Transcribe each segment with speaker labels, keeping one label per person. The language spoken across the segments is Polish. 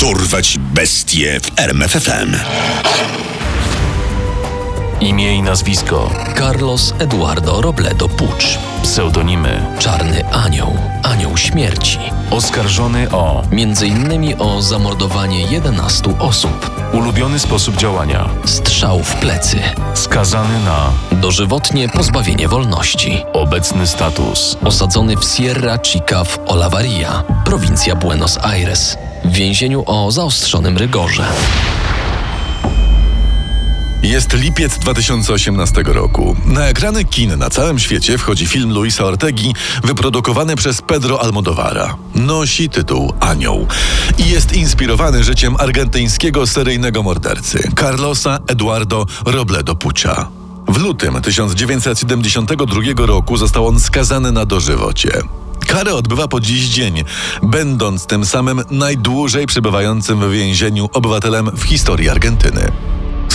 Speaker 1: Dorwać bestie w RMFFM.
Speaker 2: Imię i nazwisko
Speaker 3: Carlos Eduardo Robledo Pucz.
Speaker 2: Pseudonimy
Speaker 3: Czarny Anioł. Anioł śmierci.
Speaker 2: Oskarżony o
Speaker 3: Między innymi o zamordowanie 11 osób.
Speaker 2: Ulubiony sposób działania
Speaker 3: Strzał w plecy.
Speaker 2: Skazany na
Speaker 3: Dożywotnie pozbawienie wolności.
Speaker 2: Obecny status
Speaker 3: Osadzony w Sierra Chica w Olavarria, prowincja Buenos Aires. W więzieniu o zaostrzonym rygorze.
Speaker 4: Jest lipiec 2018 roku. Na ekrany kin na całym świecie wchodzi film Luisa Ortegi, wyprodukowany przez Pedro Almodovara. Nosi tytuł Anioł i jest inspirowany życiem argentyńskiego seryjnego mordercy Carlosa Eduardo Robledo Pucha. W lutym 1972 roku został on skazany na dożywocie. Karę odbywa po dziś dzień, będąc tym samym najdłużej przebywającym w więzieniu obywatelem w historii Argentyny.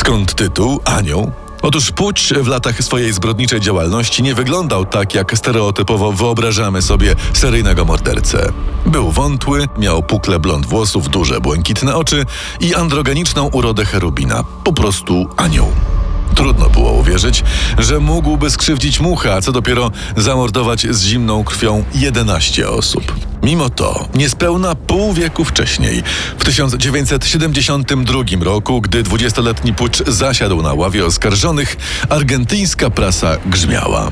Speaker 4: Skąd tytuł Anioł? Otóż Puć w latach swojej zbrodniczej działalności nie wyglądał tak, jak stereotypowo wyobrażamy sobie seryjnego mordercę. Był wątły, miał pukle blond włosów, duże błękitne oczy i androgeniczną urodę cherubina. Po prostu anioł. Trudno było uwierzyć, że mógłby skrzywdzić muchę, a co dopiero zamordować z zimną krwią 11 osób. Mimo to, niespełna pół wieku wcześniej, w 1972 roku, gdy 20-letni Pucz zasiadł na ławie oskarżonych, argentyńska prasa grzmiała.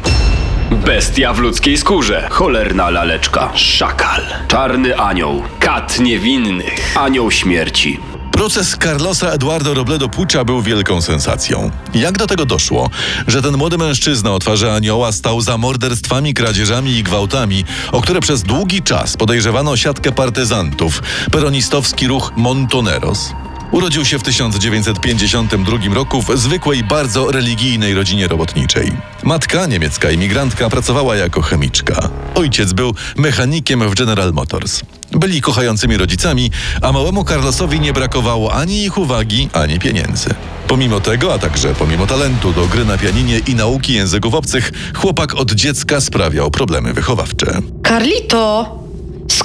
Speaker 5: Bestia w ludzkiej skórze, cholerna laleczka, szakal, czarny anioł, kat niewinny, anioł śmierci.
Speaker 4: Proces Carlosa Eduardo Robledo Pucza był wielką sensacją. Jak do tego doszło, że ten młody mężczyzna o twarzy anioła stał za morderstwami, kradzieżami i gwałtami, o które przez długi czas podejrzewano siatkę partyzantów, peronistowski ruch Montoneros? Urodził się w 1952 roku w zwykłej, bardzo religijnej rodzinie robotniczej. Matka, niemiecka imigrantka, pracowała jako chemiczka. Ojciec był mechanikiem w General Motors. Byli kochającymi rodzicami, a małemu Carlosowi nie brakowało ani ich uwagi, ani pieniędzy. Pomimo tego, a także pomimo talentu do gry na pianinie i nauki języków obcych, chłopak od dziecka sprawiał problemy wychowawcze.
Speaker 6: Carlito,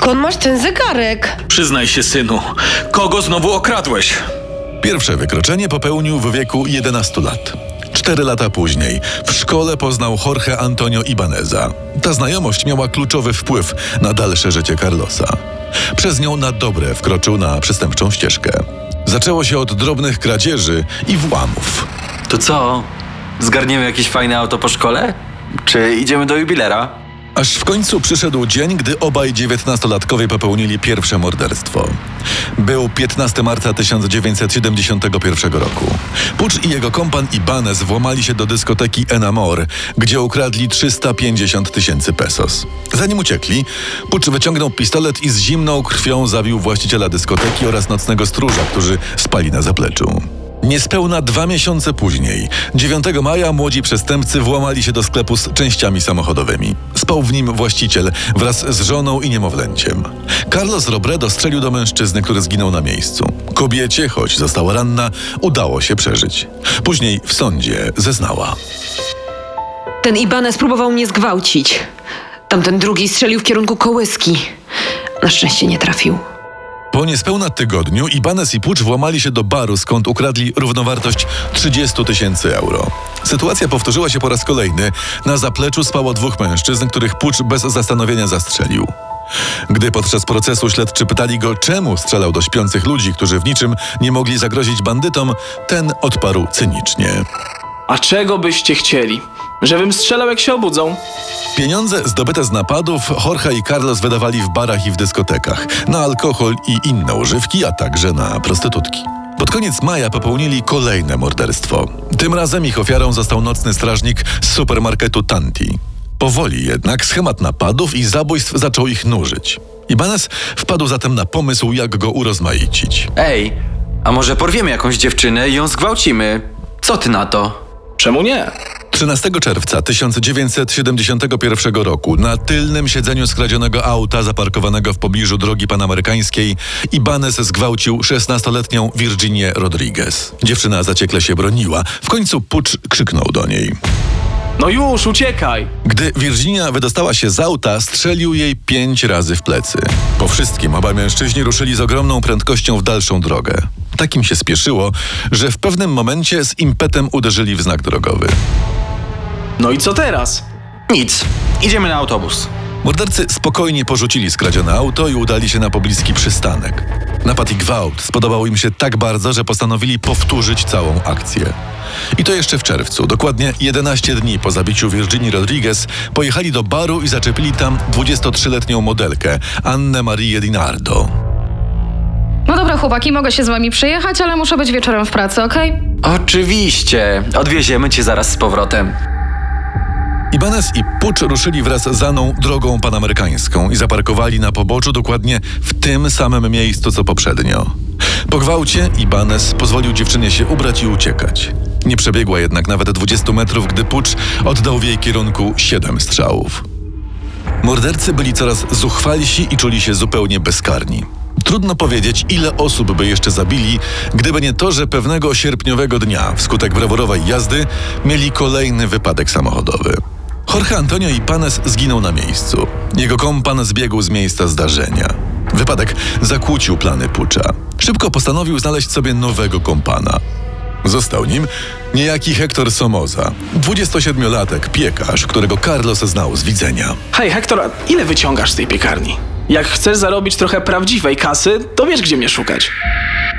Speaker 6: skąd masz ten zegarek?
Speaker 7: Przyznaj się, synu, kogo znowu okradłeś?
Speaker 4: Pierwsze wykroczenie popełnił w wieku 11 lat. Cztery lata później w szkole poznał Jorge Antonio Ibaneza. Ta znajomość miała kluczowy wpływ na dalsze życie Carlosa. Przez nią na dobre wkroczył na przestępczą ścieżkę. Zaczęło się od drobnych kradzieży i włamów.
Speaker 8: To co? Zgarniemy jakieś fajne auto po szkole? Czy idziemy do jubilera?
Speaker 4: Aż w końcu przyszedł dzień, gdy obaj dziewiętnastolatkowie popełnili pierwsze morderstwo. Był 15 marca 1971 roku. Pucz i jego kompan Ibanez włamali się do dyskoteki Enamor, gdzie ukradli 350 tysięcy pesos. Zanim uciekli, Pucz wyciągnął pistolet i z zimną krwią zabił właściciela dyskoteki oraz nocnego stróża, którzy spali na zapleczu. Niespełna dwa miesiące później, 9 maja, młodzi przestępcy włamali się do sklepu z częściami samochodowymi. Spał w nim właściciel wraz z żoną i niemowlęciem. Carlos Robredo strzelił do mężczyzny, który zginął na miejscu. Kobiecie, choć została ranna, udało się przeżyć. Później w sądzie zeznała.
Speaker 9: Ten Ibanez próbował mnie zgwałcić. Tamten drugi strzelił w kierunku kołyski. Na szczęście nie trafił.
Speaker 4: Po niespełna tygodniu Ibanez i Pucz włamali się do baru, skąd ukradli równowartość 30 tysięcy euro. Sytuacja powtórzyła się po raz kolejny. Na zapleczu spało dwóch mężczyzn, których Pucz bez zastanowienia zastrzelił. Gdy podczas procesu śledczy pytali go, czemu strzelał do śpiących ludzi, którzy w niczym nie mogli zagrozić bandytom, ten odparł cynicznie.
Speaker 7: A czego byście chcieli? Żebym strzelał jak się obudzą?
Speaker 4: Pieniądze zdobyte z napadów Jorge i Carlos wydawali w barach i w dyskotekach, na alkohol i inne używki, a także na prostytutki. Pod koniec maja popełnili kolejne morderstwo. Tym razem ich ofiarą został nocny strażnik z supermarketu Tanti. Powoli jednak schemat napadów i zabójstw zaczął ich nużyć. Ibanez wpadł zatem na pomysł, jak go urozmaicić.
Speaker 8: Ej, a może porwiemy jakąś dziewczynę i ją zgwałcimy? Co ty na to?
Speaker 7: Czemu nie?
Speaker 4: 13 czerwca 1971 roku na tylnym siedzeniu skradzionego auta zaparkowanego w pobliżu drogi panamerykańskiej Ibanez zgwałcił 16-letnią Virginię Rodriguez. Dziewczyna zaciekle się broniła. W końcu Pucz krzyknął do niej.
Speaker 7: No już, uciekaj!
Speaker 4: Gdy Virginia wydostała się z auta, strzelił jej pięć razy w plecy. Po wszystkim obaj mężczyźni ruszyli z ogromną prędkością w dalszą drogę. Takim się spieszyło, że w pewnym momencie z impetem uderzyli w znak drogowy.
Speaker 7: No i co teraz?
Speaker 8: Nic. Idziemy na autobus.
Speaker 4: Mordercy spokojnie porzucili skradzione auto i udali się na pobliski przystanek. Napad i gwałt spodobał im się tak bardzo, że postanowili powtórzyć całą akcję. I to jeszcze w czerwcu, dokładnie 11 dni po zabiciu Virginii Rodriguez, pojechali do baru i zaczepili tam 23-letnią modelkę, Annę Marię Dinardo.
Speaker 10: No dobra, chłopaki, mogę się z wami przejechać, ale muszę być wieczorem w pracy, okej?
Speaker 8: Oczywiście. Odwieziemy cię zaraz z powrotem.
Speaker 4: Ibanez i Pucz ruszyli wraz z Aną drogą panamerykańską i zaparkowali na poboczu dokładnie w tym samym miejscu co poprzednio. Po gwałcie Ibanez pozwolił dziewczynie się ubrać i uciekać. Nie przebiegła jednak nawet 20 metrów, gdy Pucz oddał w jej kierunku siedem strzałów. Mordercy byli coraz zuchwalsi i czuli się zupełnie bezkarni. Trudno powiedzieć, ile osób by jeszcze zabili, gdyby nie to, że pewnego sierpniowego dnia, wskutek brawurowej jazdy, mieli kolejny wypadek samochodowy. Jorge Antonio Ipanes zginął na miejscu. Jego kompan zbiegł z miejsca zdarzenia. Wypadek zakłócił plany Pucza. Szybko postanowił znaleźć sobie nowego kompana. Został nim niejaki Hector Somoza, 27-latek piekarz, którego Carlos znał z widzenia.
Speaker 7: Hej, Hektor, a ile wyciągasz z tej piekarni? Jak chcesz zarobić trochę prawdziwej kasy, to wiesz, gdzie mnie szukać.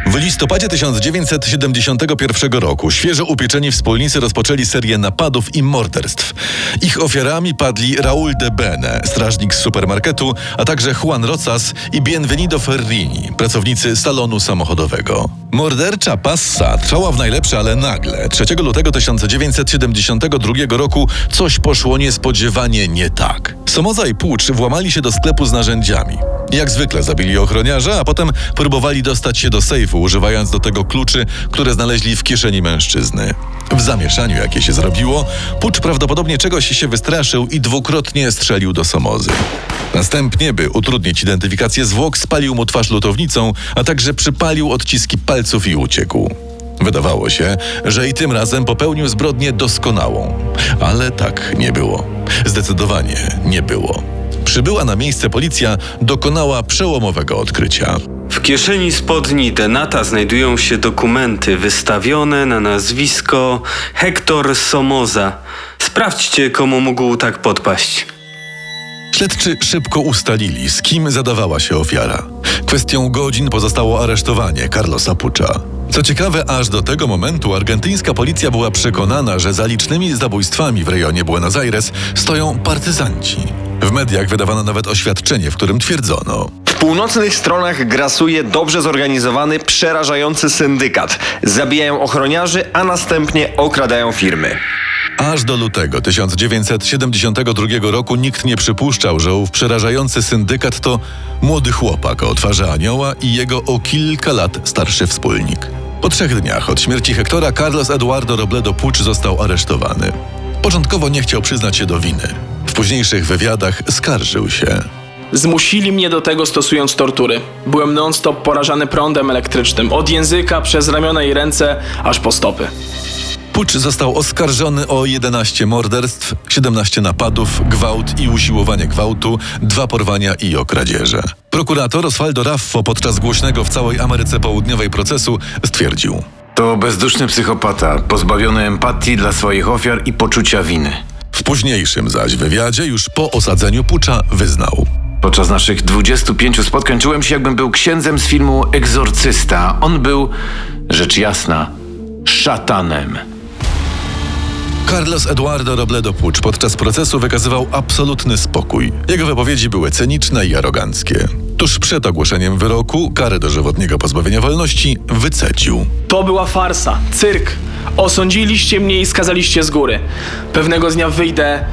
Speaker 4: W listopadzie 1971 roku świeżo upieczeni wspólnicy rozpoczęli serię napadów i morderstw. Ich ofiarami padli Raul de Bene, strażnik z supermarketu, a także Juan Rosas i Bienvenido Ferrini, pracownicy salonu samochodowego. Mordercza passa trwała w najlepsze, ale nagle, 3 lutego 1972 roku, coś poszło niespodziewanie nie tak. Somoza i Pucz włamali się do sklepu z narzędziami. Jak zwykle zabili ochroniarza, a potem próbowali dostać się do sejfu, używając do tego kluczy, które znaleźli w kieszeni mężczyzny. W zamieszaniu, jakie się zrobiło, Pucz prawdopodobnie czegoś się wystraszył i dwukrotnie strzelił do Somozy. Następnie, by utrudnić identyfikację zwłok, spalił mu twarz lutownicą, a także przypalił odciski palców i uciekł. Wydawało się, że i tym razem popełnił zbrodnię doskonałą, ale tak nie było. Zdecydowanie nie było. Przybyła na miejsce policja dokonała przełomowego odkrycia.
Speaker 11: W kieszeni spodni Denata znajdują się dokumenty wystawione na nazwisko Hector Somoza. Sprawdźcie, komu mógł tak podpaść.
Speaker 4: Śledczy szybko ustalili, z kim zadawała się ofiara. Kwestią godzin pozostało aresztowanie Carlosa Pucza. Co ciekawe, aż do tego momentu argentyńska policja była przekonana, że za licznymi zabójstwami w rejonie Buenos Aires stoją partyzanci. W mediach wydawano nawet oświadczenie, w którym twierdzono:
Speaker 12: W północnych stronach grasuje dobrze zorganizowany, przerażający syndykat. Zabijają ochroniarzy, a następnie okradają firmy.
Speaker 4: Aż do lutego 1972 roku nikt nie przypuszczał, że ów przerażający syndykat to młody chłopak o twarzy anioła i jego o kilka lat starszy wspólnik. Po trzech dniach od śmierci Hektora Carlos Eduardo Robledo Pucz został aresztowany. Początkowo nie chciał przyznać się do winy. W późniejszych wywiadach skarżył się.
Speaker 7: Zmusili mnie do tego stosując tortury. Byłem non-stop porażany prądem elektrycznym, od języka przez ramiona i ręce, aż po stopy.
Speaker 4: Pucz został oskarżony o 11 morderstw, 17 napadów, gwałt i usiłowanie gwałtu, dwa porwania i o kradzieże. Prokurator Osvaldo Raffo podczas głośnego w całej Ameryce Południowej procesu stwierdził.
Speaker 13: To bezduszny psychopata, pozbawiony empatii dla swoich ofiar i poczucia winy.
Speaker 4: W późniejszym zaś wywiadzie, już po osadzeniu Pucza, wyznał.
Speaker 13: Podczas naszych 25 spotkań czułem się, jakbym był księdzem z filmu Egzorcysta. On był, rzecz jasna, szatanem.
Speaker 4: Carlos Eduardo Robledo Pucz podczas procesu wykazywał absolutny spokój. Jego wypowiedzi były cyniczne i aroganckie. Tuż przed ogłoszeniem wyroku karę dożywotniego pozbawienia wolności wycedził.
Speaker 7: To była farsa, cyrk. Osądziliście mnie i skazaliście z góry. Pewnego dnia wyjdę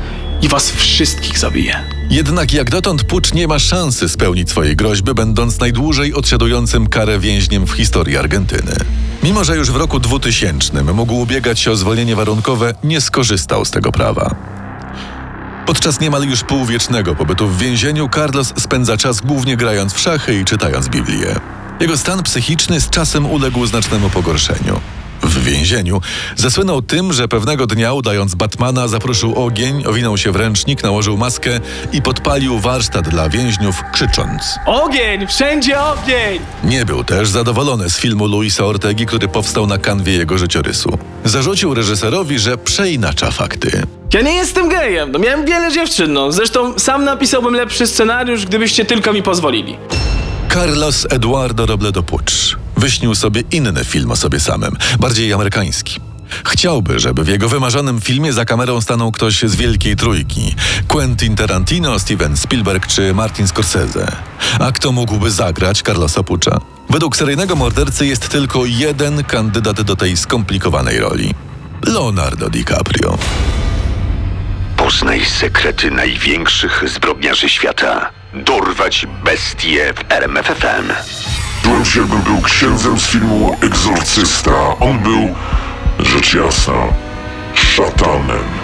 Speaker 7: i was wszystkich zabiję.
Speaker 4: Jednak jak dotąd Pucz nie ma szansy spełnić swojej groźby, będąc najdłużej odsiadującym karę więźniem w historii Argentyny. Mimo, że już w roku 2000 mógł ubiegać się o zwolnienie warunkowe, nie skorzystał z tego prawa. Podczas niemal już półwiecznego pobytu w więzieniu Carlos spędza czas głównie grając w szachy i czytając Biblię. Jego stan psychiczny z czasem uległ znacznemu pogorszeniu. W więzieniu, zasłynął tym, że pewnego dnia, udając Batmana, zaproszył ogień, owinął się w ręcznik, nałożył maskę i podpalił warsztat dla więźniów, krzycząc.
Speaker 7: Ogień! Wszędzie ogień!
Speaker 4: Nie był też zadowolony z filmu Luisa Ortegi, który powstał na kanwie jego życiorysu. Zarzucił reżyserowi, że przeinacza fakty.
Speaker 7: Ja nie jestem gejem, no miałem wiele dziewczyn, no. Zresztą sam napisałbym lepszy scenariusz, gdybyście tylko mi pozwolili.
Speaker 4: Carlos Eduardo Robledo Pucz wyśnił sobie inny film o sobie samym, bardziej amerykański. Chciałby, żeby w jego wymarzonym filmie za kamerą stanął ktoś z wielkiej trójki. Quentin Tarantino, Steven Spielberg czy Martin Scorsese. A kto mógłby zagrać Carlosa Pucza? Według seryjnego mordercy jest tylko jeden kandydat do tej skomplikowanej roli. Leonardo DiCaprio.
Speaker 1: Poznaj sekrety największych zbrodniarzy świata. Dorwać bestie w RMFFM.
Speaker 14: Jakbym był księdzem z filmu Egzorcysta. On był, rzecz jasna, szatanem.